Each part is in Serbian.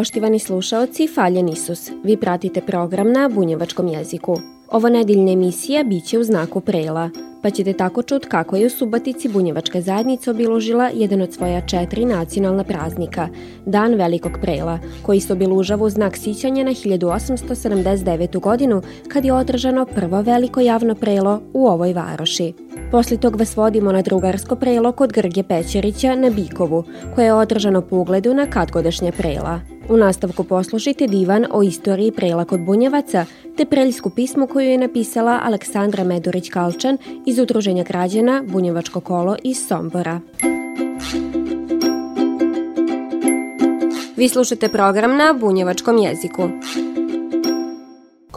Poštivani slušaoci, faljen Isus. Vi pratite program na bunjevačkom jeziku. Ovo nedeljna emisija biće u znaku prela, pa ćete tako čut kako je u Subatici bunjevačka zajednica obilužila jedan od svoja četiri nacionalna praznika, Dan Velikog prela, koji se obilužava u znak sićanja na 1879. godinu kad je održano prvo veliko javno prelo u ovoj varoši. Posle tog vas vodimo na drugarsko prelo kod Grge Pećerića na Bikovu, koje je održano po ugledu na katgodašnje prela. U nastavku poslušajte divan o istoriji prela kod Bunjevaca, te preljsku pismu koju je napisala Aleksandra Medurić-Kalčan iz Udruženja građana Bunjevačko kolo iz Sombora. Vi slušate program na bunjevačkom jeziku.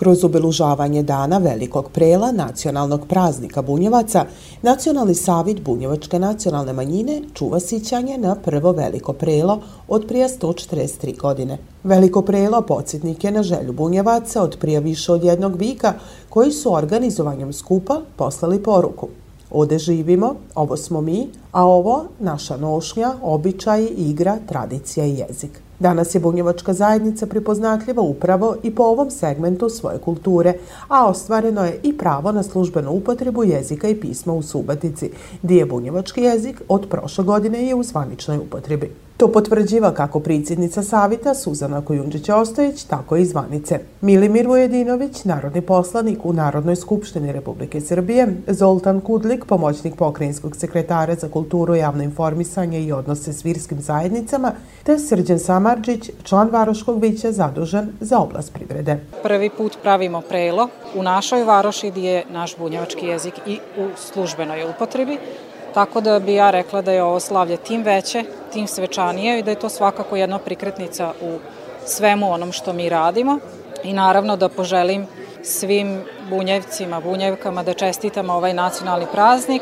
Kroz obelužavanje dana Velikog prela nacionalnog praznika Bunjevaca, Nacionalni savit Bunjevačke nacionalne manjine čuva sićanje na prvo Veliko prelo od prije 143 godine. Veliko prelo podsjetnik je na želju Bunjevaca od prije više od jednog vika koji su organizovanjem skupa poslali poruku. Ode živimo, ovo smo mi, a ovo naša nošnja, običaji, igra, tradicija i jezik. Danas je bunjevačka zajednica pripoznatljiva upravo i po ovom segmentu svoje kulture, a ostvareno je i pravo na službenu upotrebu jezika i pisma u Subatici, gdje je bunjevački jezik od prošle godine je u zvaničnoj upotrebi. To potvrđiva kako predsjednica Savita Suzana Kojundžić-Ostojić, tako i zvanice. Milimir Vojedinović, narodni poslanik u Narodnoj skupštini Republike Srbije, Zoltan Kudlik, pomoćnik pokrajinskog sekretara za kulturu, javno informisanje i odnose s virskim zajednicama, te Srđan Samarđić, član Varoškog vića zadužen za oblast privrede. Prvi put pravimo prelo u našoj varoši gdje je naš bunjevački jezik i u službenoj upotrebi, Tako da bi ja rekla da je ovo slavlje tim veće, tim svečanije i da je to svakako jedna prikretnica u svemu onom što mi radimo. I naravno da poželim svim bunjevcima, bunjevkama da čestitamo ovaj nacionalni praznik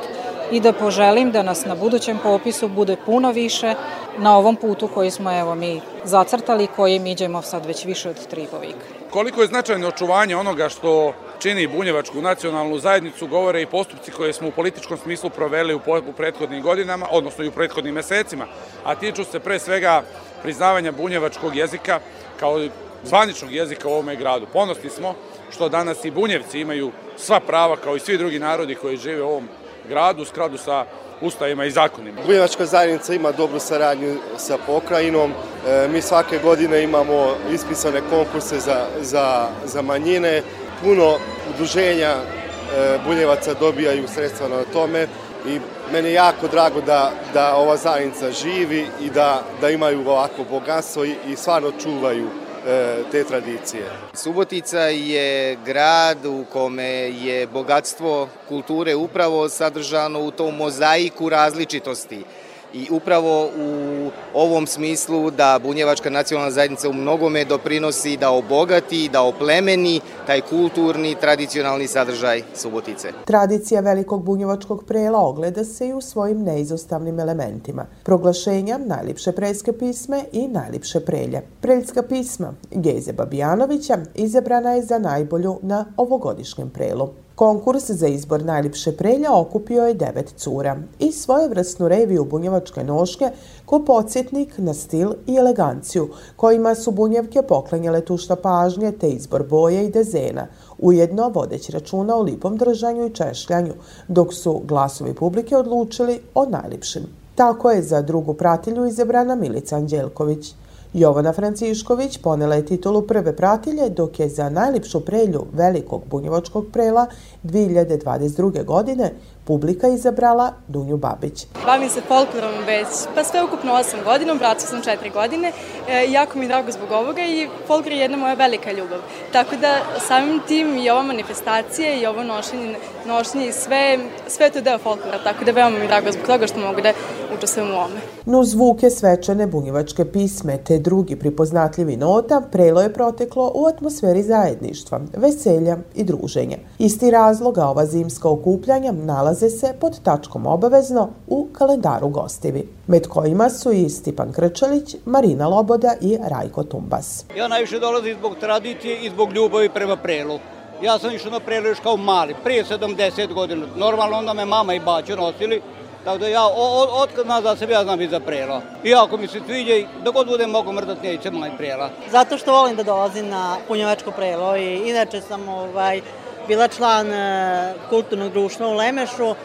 i da poželim da nas na budućem popisu bude puno više na ovom putu koji smo evo mi zacrtali, koji mi iđemo sad već više od tri povika. Koliko je značajno očuvanje onoga što čini bunjevačku nacionalnu zajednicu, govore i postupci koje smo u političkom smislu proveli u, u prethodnim godinama, odnosno i u prethodnim mesecima, a tiču se pre svega priznavanja bunjevačkog jezika kao zvaničnog jezika u ovome gradu. Ponosni smo što danas i bunjevci imaju sva prava kao i svi drugi narodi koji žive u ovom gradu, skradu sa ustavima i zakonima. Bunjevačka zajednica ima dobru saradnju sa pokrajinom. E, mi svake godine imamo ispisane konkurse za, za, za manjine puno udruženja e, Bunjevaca dobijaju sredstva na tome i meni je jako drago da, da ova zajednica živi i da, da imaju ovako bogatstvo i, i stvarno čuvaju e, te tradicije. Subotica je grad u kome je bogatstvo kulture upravo sadržano u tom mozaiku različitosti i upravo u ovom smislu da Bunjevačka nacionalna zajednica u mnogome doprinosi da obogati, da oplemeni taj kulturni, tradicionalni sadržaj Subotice. Tradicija velikog bunjevačkog prela ogleda se i u svojim neizostavnim elementima. Proglašenja najlipše preljske pisme i najlipše prelje. Preljska pisma Geze Babijanovića izabrana je za najbolju na ovogodišnjem prelu. Konkurs za izbor najljepše prelja okupio je devet cura i svojevrsnu reviju bunjevačke noške ko podsjetnik na stil i eleganciju, kojima su bunjevke poklanjale tušta pažnje te izbor boje i dezena, ujedno vodeći računa o lipom držanju i češljanju, dok su glasovi publike odlučili o najljepšim. Tako je za drugu pratilju izabrana Milica Anđelković. Jovana Francišković ponela je titulu prve pratilje, dok je za najlipšu prelju velikog bunjevačkog prela 2022. godine publika izabrala Dunju Babić. Bavim se folklorom već, pa sve ukupno 8 godina, bracu sam 4 godine. E, jako mi je drago zbog ovoga i folklor je jedna moja velika ljubav. Tako da samim tim i ova manifestacija i ovo nošenje, nošenje i sve, sve je to deo folklora, tako da veoma mi je drago zbog toga što mogu da učestvujem u ovome. No zvuke svečane bunjevačke pisme te drugi pripoznatljivi nota prelo je proteklo u atmosferi zajedništva, veselja i druženja. Isti razloga ova zimska okupljanja nalaze se pod tačkom obavezno u kalendaru gostivi, med kojima su i Stipan Krčalić, Marina Loboda i Rajko Tumbas. Ja najviše dolazim zbog tradicije i zbog ljubavi prema prelu. Ja sam išao na prelu još kao mali, prije 70 godina. Normalno onda me mama i baću nosili, Tako da ja, od kad nazad sebe, ja znam i za prela. I ako mi se sviđa, da god budem mogu mrdat, neće maj prela. Zato što volim da dolazim na punjevačko prelo i inače sam ovaj, bila član e, kulturnog društva u Lemešu, e,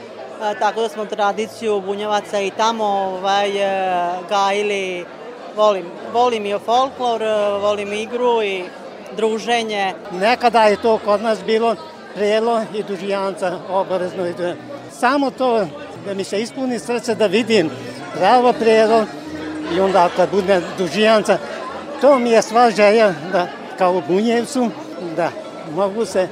tako da smo tradiciju bunjevaca i tamo ovaj, e, gajili, volim, volim i folklor, volim igru i druženje. Nekada je to kod nas bilo prelo i dužijanca obavezno. Samo to da mi se ispuni srce da vidim pravo prelo i onda kad bude dužijanca, to mi je sva želja da kao bunjevcu da mogu se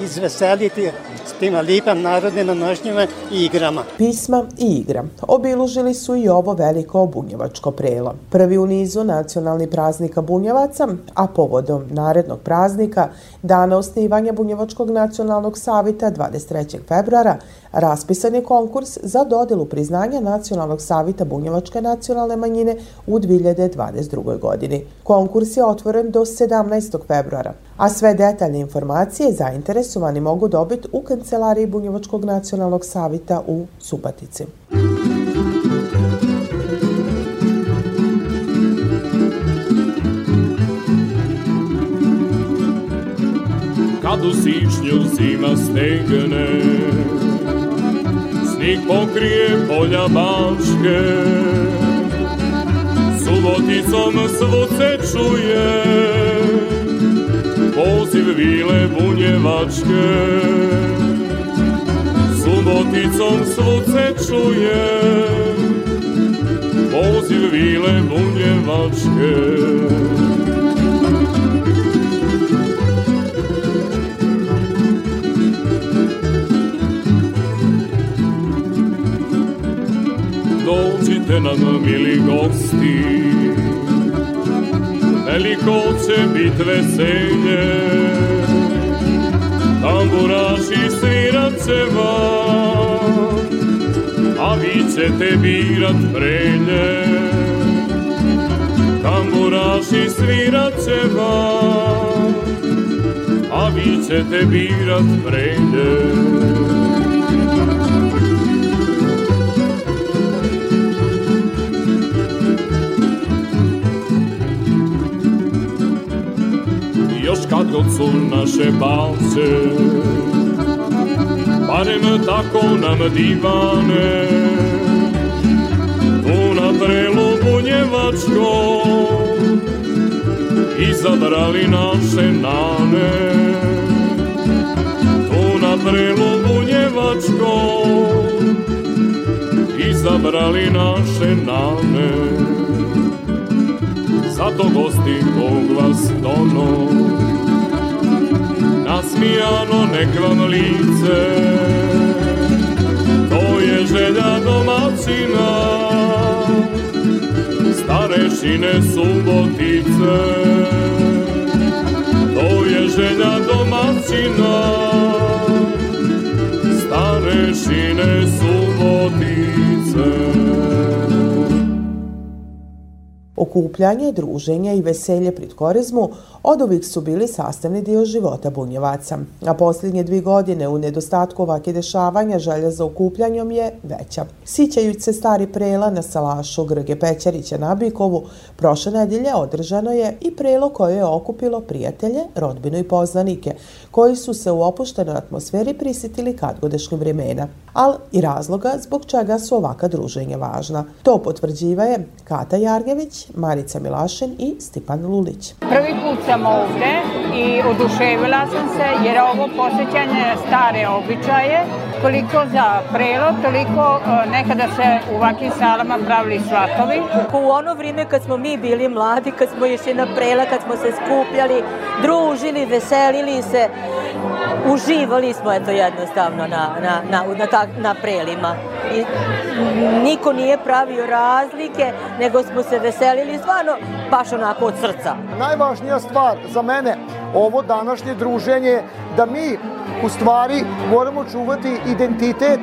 izveseliti s tima lipam narodnim nošnjima i igrama. Pisma i igra obilužili su i ovo veliko bunjevačko prelo. Prvi u nizu nacionalni praznika bunjevaca, a povodom narednog praznika, dana osnivanja Bunjevačkog nacionalnog savita 23. februara, raspisan je konkurs za dodelu priznanja Nacionalnog savita Bunjevačke nacionalne manjine u 2022. godini. Konkurs je otvoren do 17. februara, a sve detaljne informacije zainteresovani mogu dobiti u kancelariji Bunjevačkog nacionalnog savita u Subatici. Kad u sičnju zima stegne nich pokrie poľa máške. Suboticom svoce čuje, poziv víle bunevačke. Suboticom svoce čuje, poziv víle bunevačke. Dođite nam, mili gosti, veliko će bit veselje. Tamburaši svirat će vam A vi ćete birat prelje. Tamburaši svirat će vam A vi ćete birat prelje kad god su naše balce Barem tako nam divane. Tu na prelu bunjevačko Izabrali naše nane. Tu na prelu bunjevačko Izabrali naše nane Zato gosti Bog vas dono. Nasmijano nek vam lice. To je želja domaćina. Starešine subotice To je želja domaćina. Starešine subotice Okupljanje, druženje i veselje pred korizmu od uvijek su bili sastavni dio života bunjevaca. A posljednje dvi godine u nedostatku ovake dešavanja želja za okupljanjem je veća. Sićajući se stari prela na salašu Grge Pećarića na Bikovu, prošle nedelje održano je i prelo koje je okupilo prijatelje, rodbinu i poznanike, koji su se u opuštenoj atmosferi prisjetili kadgodešnih vremena, ali i razloga zbog čega su ovaka druženja važna. To potvrđiva je Kata Jarnjević, Marica Milašin i Stipan Lulić. Prvi put sam ovde i oduševila sam se jer ovo posjećanje stare običaje, koliko za prelo, toliko e, nekada se u ovakvim salama pravili svatovi. U ono vrijeme kad smo mi bili mladi, kad smo išli na prela, kad smo se skupljali, družili, veselili se, uživali smo eto jednostavno na, na, na, na, ta, na prelima. I niko nije pravio razlike, nego smo se veselili stvarno baš onako od srca. Najvažnija stvar za mene ovo današnje druženje da mi u stvari moramo čuvati identitet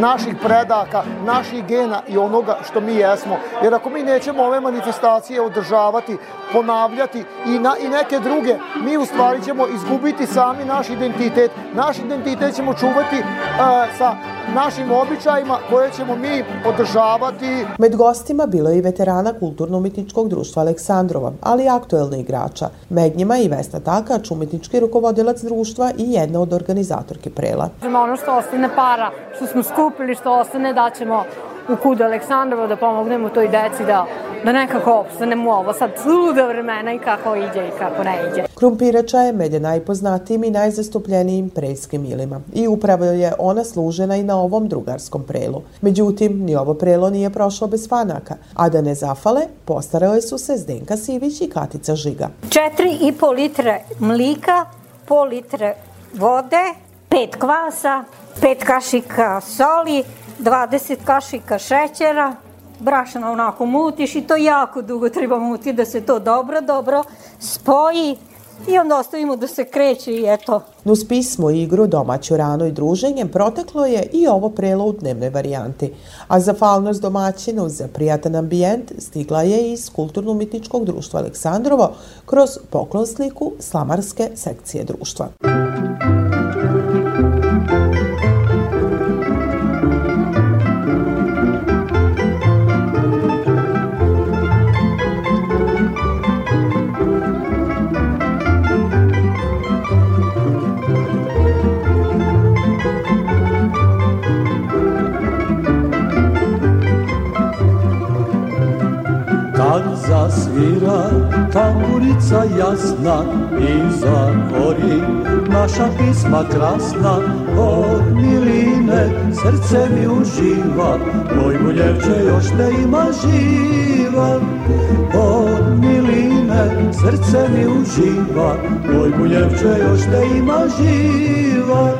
naših predaka, naših gena i onoga što mi jesmo. Jer ako mi nećemo ove manifestacije održavati, ponavljati i, na, i neke druge, mi u stvari ćemo izgubiti sami naš identitet. Naš identitet ćemo čuvati uh, sa našim običajima koje ćemo mi održavati. Med gostima bilo je i veterana kulturno-umetničkog društva Aleksandrova, ali i aktuelna igrača. Med njima i Vesna Takač, umetnički rukovodilac društva i jedna od organizatorke prela. Ono što ostane para, što smo skupili, što ostane da ćemo u kudu Aleksandrova da pomognemo toj deci da da nekako opstanemo ovo sad luda vremena i kako ide i kako ne ide. Krumpirača je među najpoznatijim i najzastupljenijim prejskim milima i upravo je ona služena i na ovom drugarskom prelu. Međutim, ni ovo prelo nije prošlo bez fanaka, a da ne zafale, postarale su se Zdenka Sivić i Katica Žiga. 4,5 litre mlika, pol litre vode, 5 kvasa, 5 kašika soli, 20 kašika šećera, brašna onako mutiš i to jako dugo treba muti da se to dobro, dobro spoji i onda ostavimo da se kreće i eto. Nus pismo, igru, domaću rano i druženjem proteklo je i ovo prelo u dnevnoj varijanti, a za falnost domaćinu za prijatan ambijent stigla je iz Kulturno-umetničkog društva Aleksandrovo kroz poklon sliku slamarske sekcije društva. svira tamburica jasna i za ori naša pisma krasna. Od miline srce mi uživa moj muljevče još te ima živa. Od miline srce mi uživa moj muljevče još te ima živa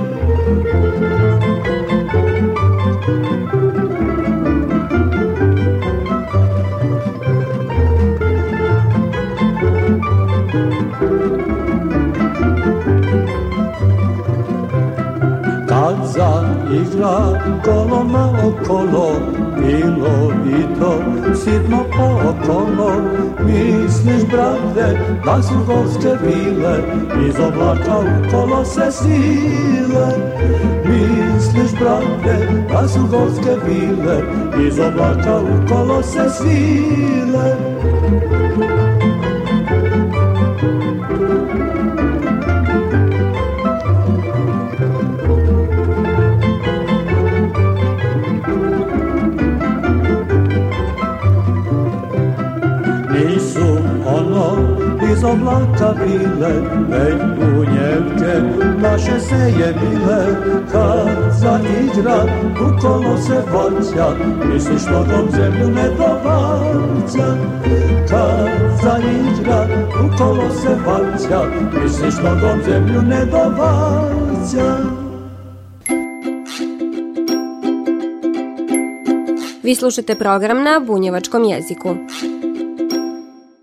igra koloma okolo Bilo i to. Sitno okolo Misliš, brate, da su gorske bile Iz oblaka u kolo se sile. Misliš, brate, da su gorske bile Iz oblaka u kolo se svile iz oblaka bile, već bunjevke naše se je bile, kad zaigra, u kolo se vrća, misliš nogom zemlju ne dovaća. Kad zaigra, u kolo se vrća, misliš nogom zemlju ne dovaća. Vi slušate program na bunjevačkom jeziku.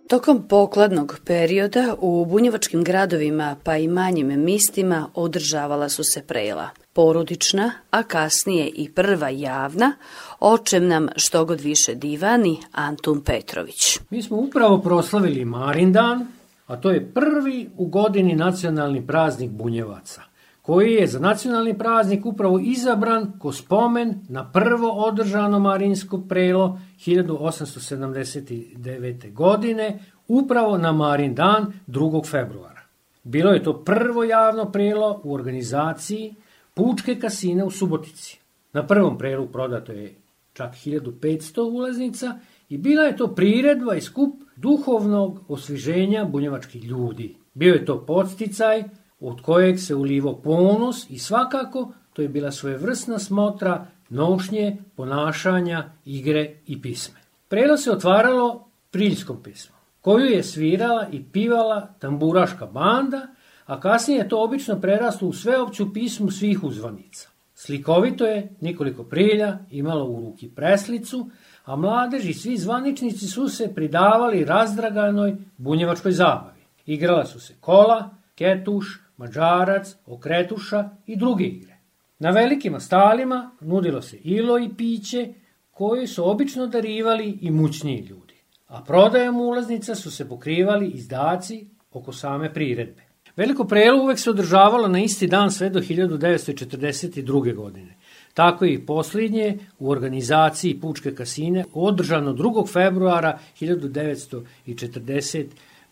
Tokom pokladnog perioda u bunjevačkim gradovima pa i manjim mistima održavala su se prela. Porodična, a kasnije i prva javna, o čem nam što god više divani Antun Petrović. Mi smo upravo proslavili Marindan, a to je prvi u godini nacionalni praznik Bunjevaca koji je za nacionalni praznik upravo izabran ko spomen na prvo održano marinsko prelo 1879. godine, upravo na Marin dan 2. februara. Bilo je to prvo javno prelo u organizaciji Pučke kasine u Subotici. Na prvom prelu prodato je čak 1500 ulaznica i bila je to priredba i skup duhovnog osviženja bunjevačkih ljudi. Bio je to podsticaj od kojeg se ulivo ponos i svakako to je bila svojevrsna smotra nošnje, ponašanja, igre i pisme. Prelo se otvaralo priljskom pismom, koju je svirala i pivala tamburaška banda, a kasnije je to obično preraslo u sveopću pismu svih uzvanica. Slikovito je, Nikoliko Prilja imalo u ruki preslicu, a mladež i svi zvaničnici su se pridavali razdraganoj bunjevačkoj zabavi. Igrala su se kola, ketuš, mađarac, okretuša i druge igre. Na velikim stalima nudilo se ilo i piće, koje su obično darivali i mućniji ljudi, a prodajom ulaznica su se pokrivali izdaci oko same priredbe. Veliko prelo uvek se održavalo na isti dan sve do 1942. godine. Tako i posljednje u organizaciji Pučke kasine održano 2. februara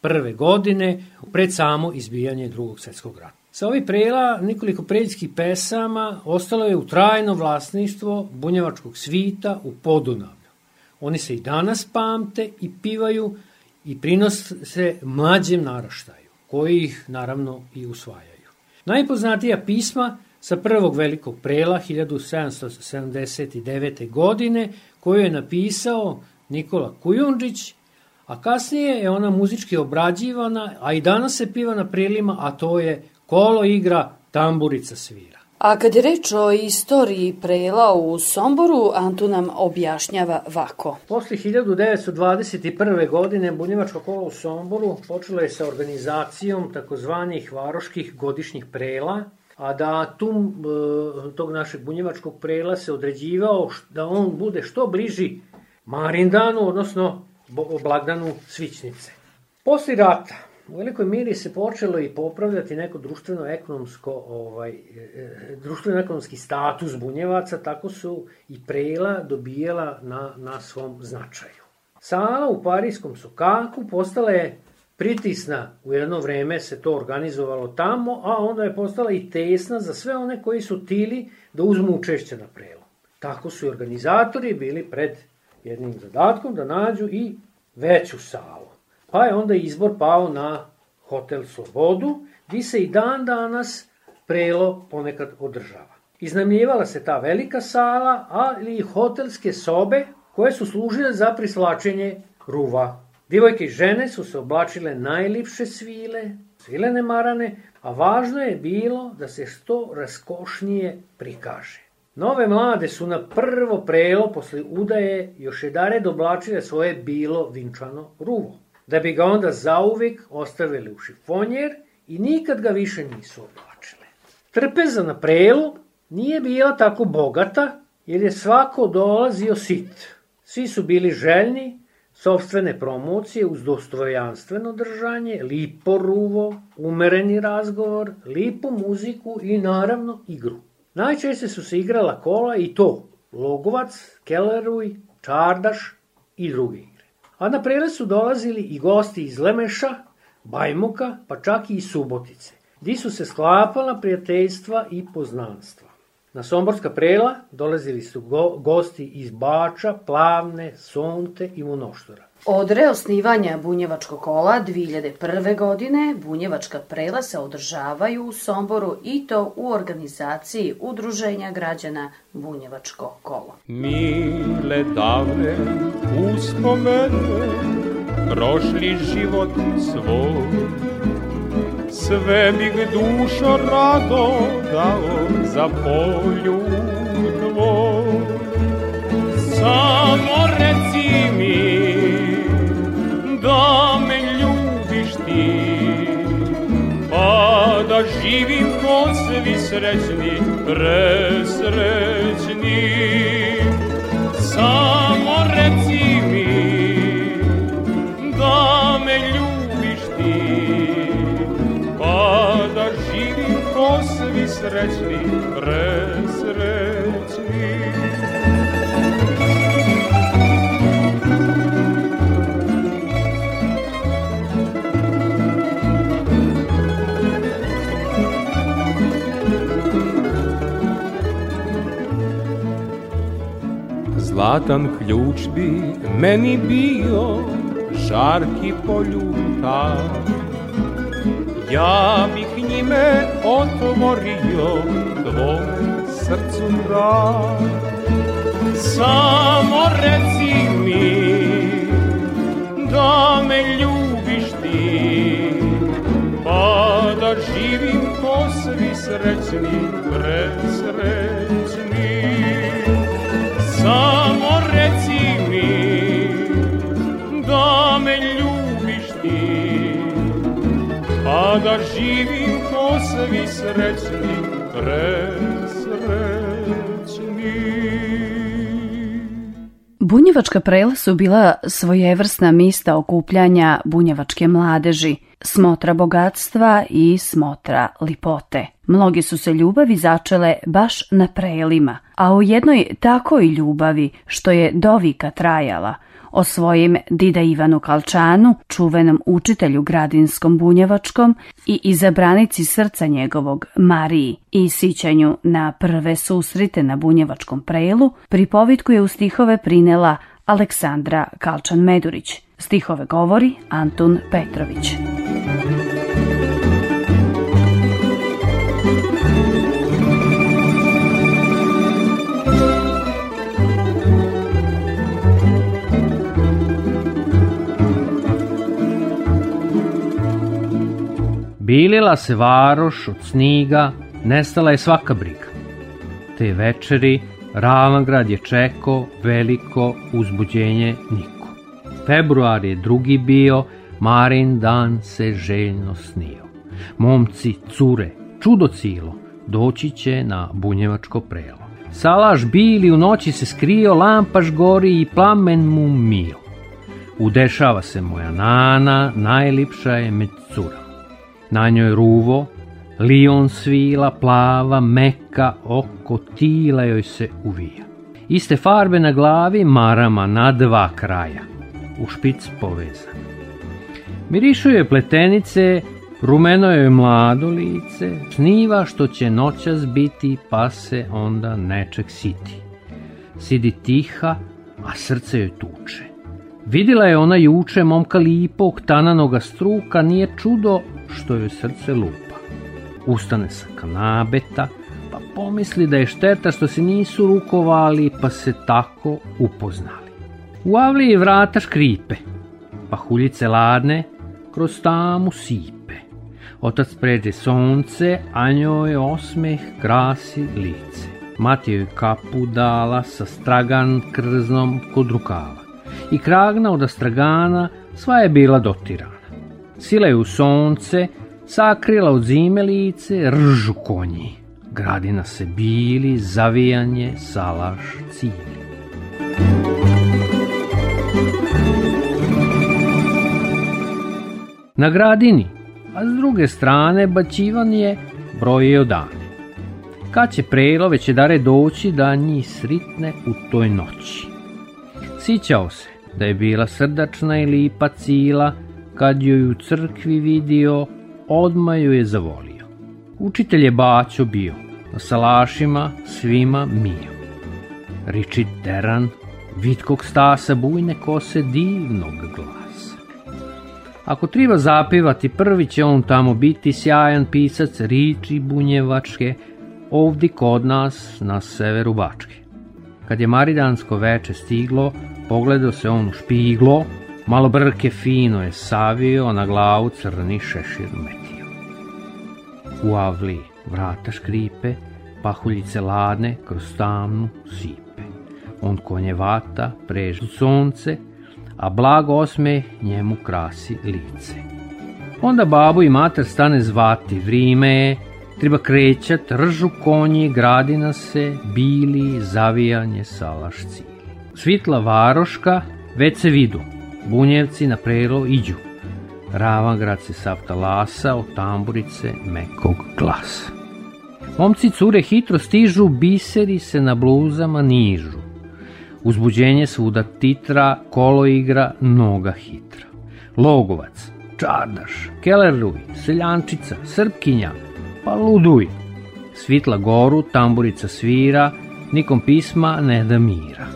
1941. godine pred samo izbijanje drugog svetskog rata. Sa ovih prela nekoliko preljskih pesama ostalo je u trajno vlasništvo bunjevačkog svita u Podunavlju. Oni se i danas pamte i pivaju i prinose mlađem naraštaju, koji ih naravno i usvajaju. Najpoznatija pisma sa prvog velikog prela 1779. godine koju je napisao Nikola Kujundžić, a kasnije je ona muzički obrađivana, a i danas se piva na prelima, a to je Kolo igra, tamburica svira. A kad je reč o istoriji prela u Somboru, Antu nam objašnjava vako. Posle 1921. godine Bunjevačko kolo u Somboru počelo je sa organizacijom takozvanih varoških godišnjih prela, a datum e, tog našeg bunjevačkog prela se određivao da on bude što bliži Marindanu, odnosno blagdanu Svićnice. Posle rata u velikoj miri se počelo i popravljati neko društveno-ekonomsko ovaj, e, e, društveno-ekonomski status bunjevaca, tako su i prela dobijela na, na svom značaju. Sala u parijskom Sokaku postala je pritisna, u jedno vreme se to organizovalo tamo, a onda je postala i tesna za sve one koji su tili da uzmu učešće na prelu. Tako su i organizatori bili pred jednim zadatkom da nađu i veću salu. Pa je onda izbor pao na Hotel Slobodu, gdje se i dan danas prelo ponekad održava. Iznamljivala se ta velika sala, ali i hotelske sobe koje su služile za prislačenje ruva. Divojke i žene su se oblačile najlipše svile, svilene marane, a važno je bilo da se što raskošnije prikaže. Nove mlade su na prvo prelo posle udaje još jedare doblačile svoje bilo vinčano ruvo da bi ga onda zauvek ostavili u šifonjer i nikad ga više nisu oblačile. Trpeza na prelu nije bila tako bogata, jer je svako dolazio sit. Svi su bili željni sobstvene promocije uz dostojanstveno držanje, lipo ruvo, umereni razgovor, lipu muziku i naravno igru. Najčešće su se igrala kola i to Logovac, Kelleruj, Čardaš i drugi a na prele su dolazili i gosti iz Lemeša, Bajmoka, pa čak i iz Subotice, gdje su se sklapala prijateljstva i poznanstva. Na Somborska prela dolazili su go, gosti iz Bača, Plavne, Sonte i Monoštora. Od reosnivanja Bunjevačkog kola 2001. godine Bunjevačka prela se održavaju u Somboru i to u organizaciji Udruženja građana Bunjevačko kolo. Mile davne uspomene prošli život svoj sve bih dušo rado dao za polju tvoj samo reci mi da me ljubiš ti? Pa da živim ko svi srećni, presrećni. Samo svi srećni, Zlatan ključ bi meni bio žarki poljuta Ja bih njime otvorio tvom srcu vrat Samo reci mi da me ljubiš ti? Pa da živim srećni, presrećni. Samo reci mi da me ljubiš ti, pa da živim ko svi srećni, presrećni. Bunjevačka prela su bila svojevrsna mista okupljanja bunjevačke mladeži, smotra bogatstva i smotra lipote. Mnogi su se ljubavi začele baš na prelima, a u jednoj takoj ljubavi što je dovika trajala – o svojim Dida Ivanu Kalčanu, čuvenom učitelju gradinskom bunjevačkom i izabranici srca njegovog Mariji i sićanju na prve susrite na bunjevačkom prelu, pripovitku je u stihove prinela Aleksandra Kalčan-Medurić. Stihove govori Antun Petrović. Bilila se varoš od sniga, nestala je svaka briga. Te večeri Ravangrad je čeko veliko uzbuđenje niko. Februar je drugi bio, Marin dan se željno snio. Momci, cure, čudo cilo, doći će na bunjevačko prelo. Salaš bili u noći se skrio, lampaš gori i plamen mu mio. Udešava se moja nana, najlipša je med cura. Na njoj ruvo, lion svila, plava, meka, oko tila joj se uvija. Iste farbe na glavi, marama na dva kraja, u špic povezan. Mirišu je pletenice, rumeno je mlado lice, sniva što će noćas biti, pa se onda nečeg siti. Sidi tiha, a srce joj tuče. Vidila je ona juče momka lipog tananoga struka, nije čudo što joj srce lupa. Ustane sa kanabeta, pa pomisli da je šteta što se nisu rukovali, pa se tako upoznali. U avliji vrata škripe, pa huljice ladne kroz tamu sipe. Otac pređe sonce, a njoj osmeh krasi lice. Mati joj kapu dala sa stragan krznom kod rukava. I kragna od astragana sva je bila dotirana. Sila je u sonce, sakrila od zime lice, ržu konji. Gradina se bili, zavijanje, salaš, cili. Na gradini, a s druge strane bačivan je brojio dane. Kad će prelo dare doći da njih sritne u toj noći. Sićao se da je bila srdačna i lipa cila, kad joj u crkvi vidio, odma ju je zavolio. Učitelj je Baćo bio, na salašima svima mio. Riči teran, vitkog stasa bujne kose divnog glasa. Ako treba zapivati, prvi će on tamo biti sjajan pisac riči bunjevačke, ovdi kod nas na severu Bačke. Kad je maridansko veče stiglo, pogledao se on u špiglo, Malo brke fino je savio, na glavu crni šešir metio. U avli vrata škripe, pahuljice ladne kroz tamnu sipe. On konje vata, prežu sonce, a blago osme njemu krasi lice. Onda babu i mater stane zvati, vrime je, treba krećat, ržu konji, gradina se, bili, zavijanje, salaš cili. Svitla varoška, već se vidu, Bunjevci na prelo iđu. Ravangrad se lasa od tamburice mekog glasa. Momci cure hitro stižu, biseri se na bluzama nižu. Uzbuđenje svuda titra, kolo igra, noga hitra. Logovac, čardaš, kelerluj, seljančica, srpkinja, pa luduj. Svitla goru, tamburica svira, nikom pisma ne da mira.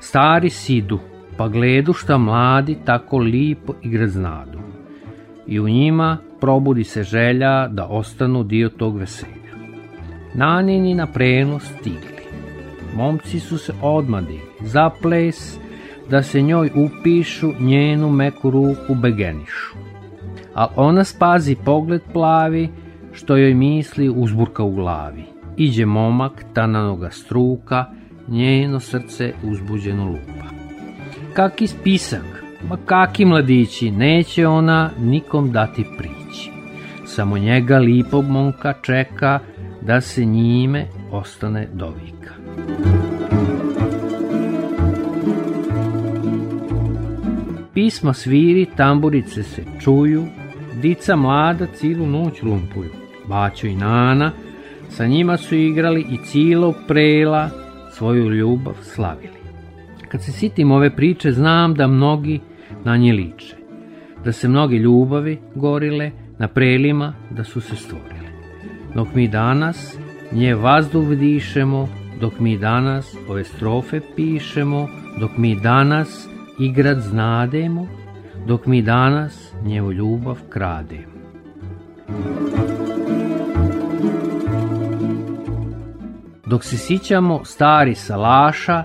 Stari sidu, pa gledu šta mladi tako lipo i graznadu. I u njima probudi se želja da ostanu dio tog veselja. Nanini na prenos stigli. Momci su se odmadi za ples, da se njoj upišu, njenu meku ruku begenišu. Al ona spazi pogled plavi, što joj misli uzburka u glavi. Iđe momak, tananoga struka, njeno srce uzbuđeno lupa. Kaki spisak, ma kaki mladići, neće ona nikom dati prići. Samo njega lipog monka čeka da se njime ostane dovika. Pisma sviri, tamburice se čuju, dica mlada cilu noć lumpuju. Baćo i Nana, sa njima su igrali i cijelo prela svoju ljubav slavili. Kad se sitim ove priče, znam da mnogi na nje liče. Da se mnoge ljubavi gorile na prelima da su se stvorile. Dok mi danas nje vazduh dišemo, dok mi danas ove strofe pišemo, dok mi danas igrat znademo, dok mi danas njevu ljubav krademo. Dok se sićamo stari salaša,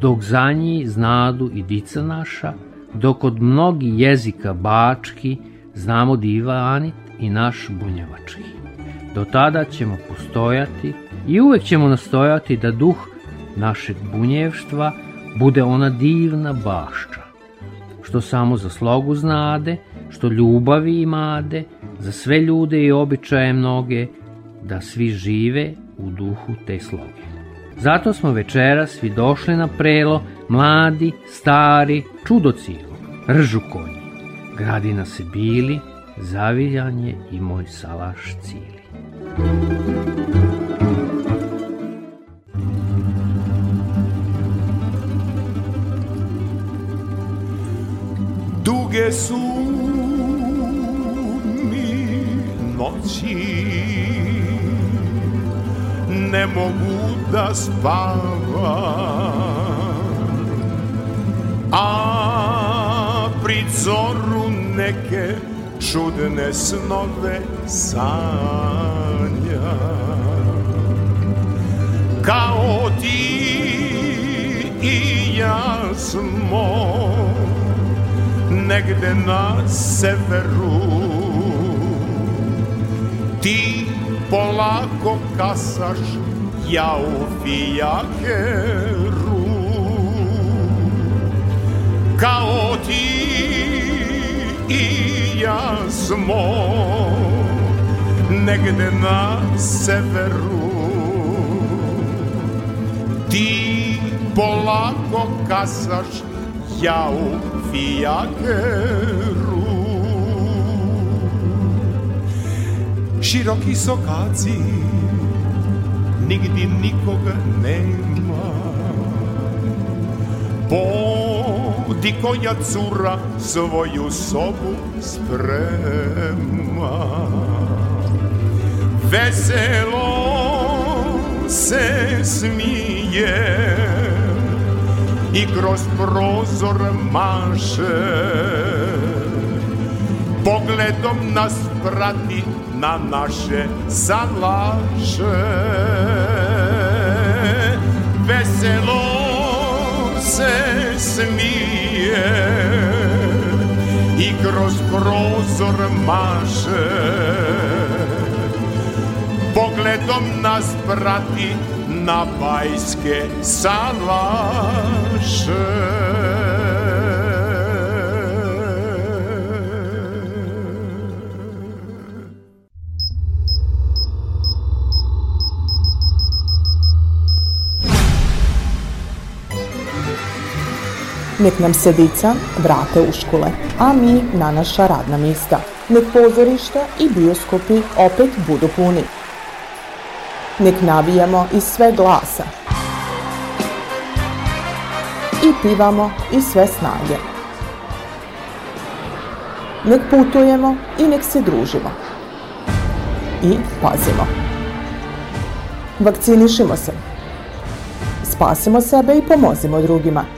dok za njih znadu i dica naša, dok od mnogi jezika bački znamo divanit i naš bunjevački. Do tada ćemo postojati i uvek ćemo nastojati da duh našeg bunjevštva bude ona divna bašča, što samo za slogu znade, što ljubavi imade, za sve ljude i običaje mnoge, da svi žive u duhu te sloge. Zato smo večera svi došli na prelo, mladi, stari, čudocilo, ržu konji. Gradina se bili, zaviljanje i moj salaš cili. Duge su mi noći Ne mogu da spavam. A pri zoru neke čudne snove sanja Kao ti i ja smo negde na severu polako kasaš, ja u fijakeru Kao ti i ja smo negde na severu. Ti polako kasaš, ja u fijakeru Široki sokaci, nigdi nikoga nema. Bodi koja cura svoju sobu sprema. Veselo se smije i kroz prozor maše. Pogledom nas prati na naše salaše Veselo se smije i kroz prozor maše. Pogledom nas prati na bajske salaše Nek nam se dica vrate u škole, a mi na naša radna mjesta. Nek pozorišta i bioskopi opet budu puni. Nek navijamo iz sve glasa. I pivamo iz sve snage. Nek putujemo i nek se družimo. I pazimo. Vakcinišimo se. Spasimo sebe i pomozimo drugima.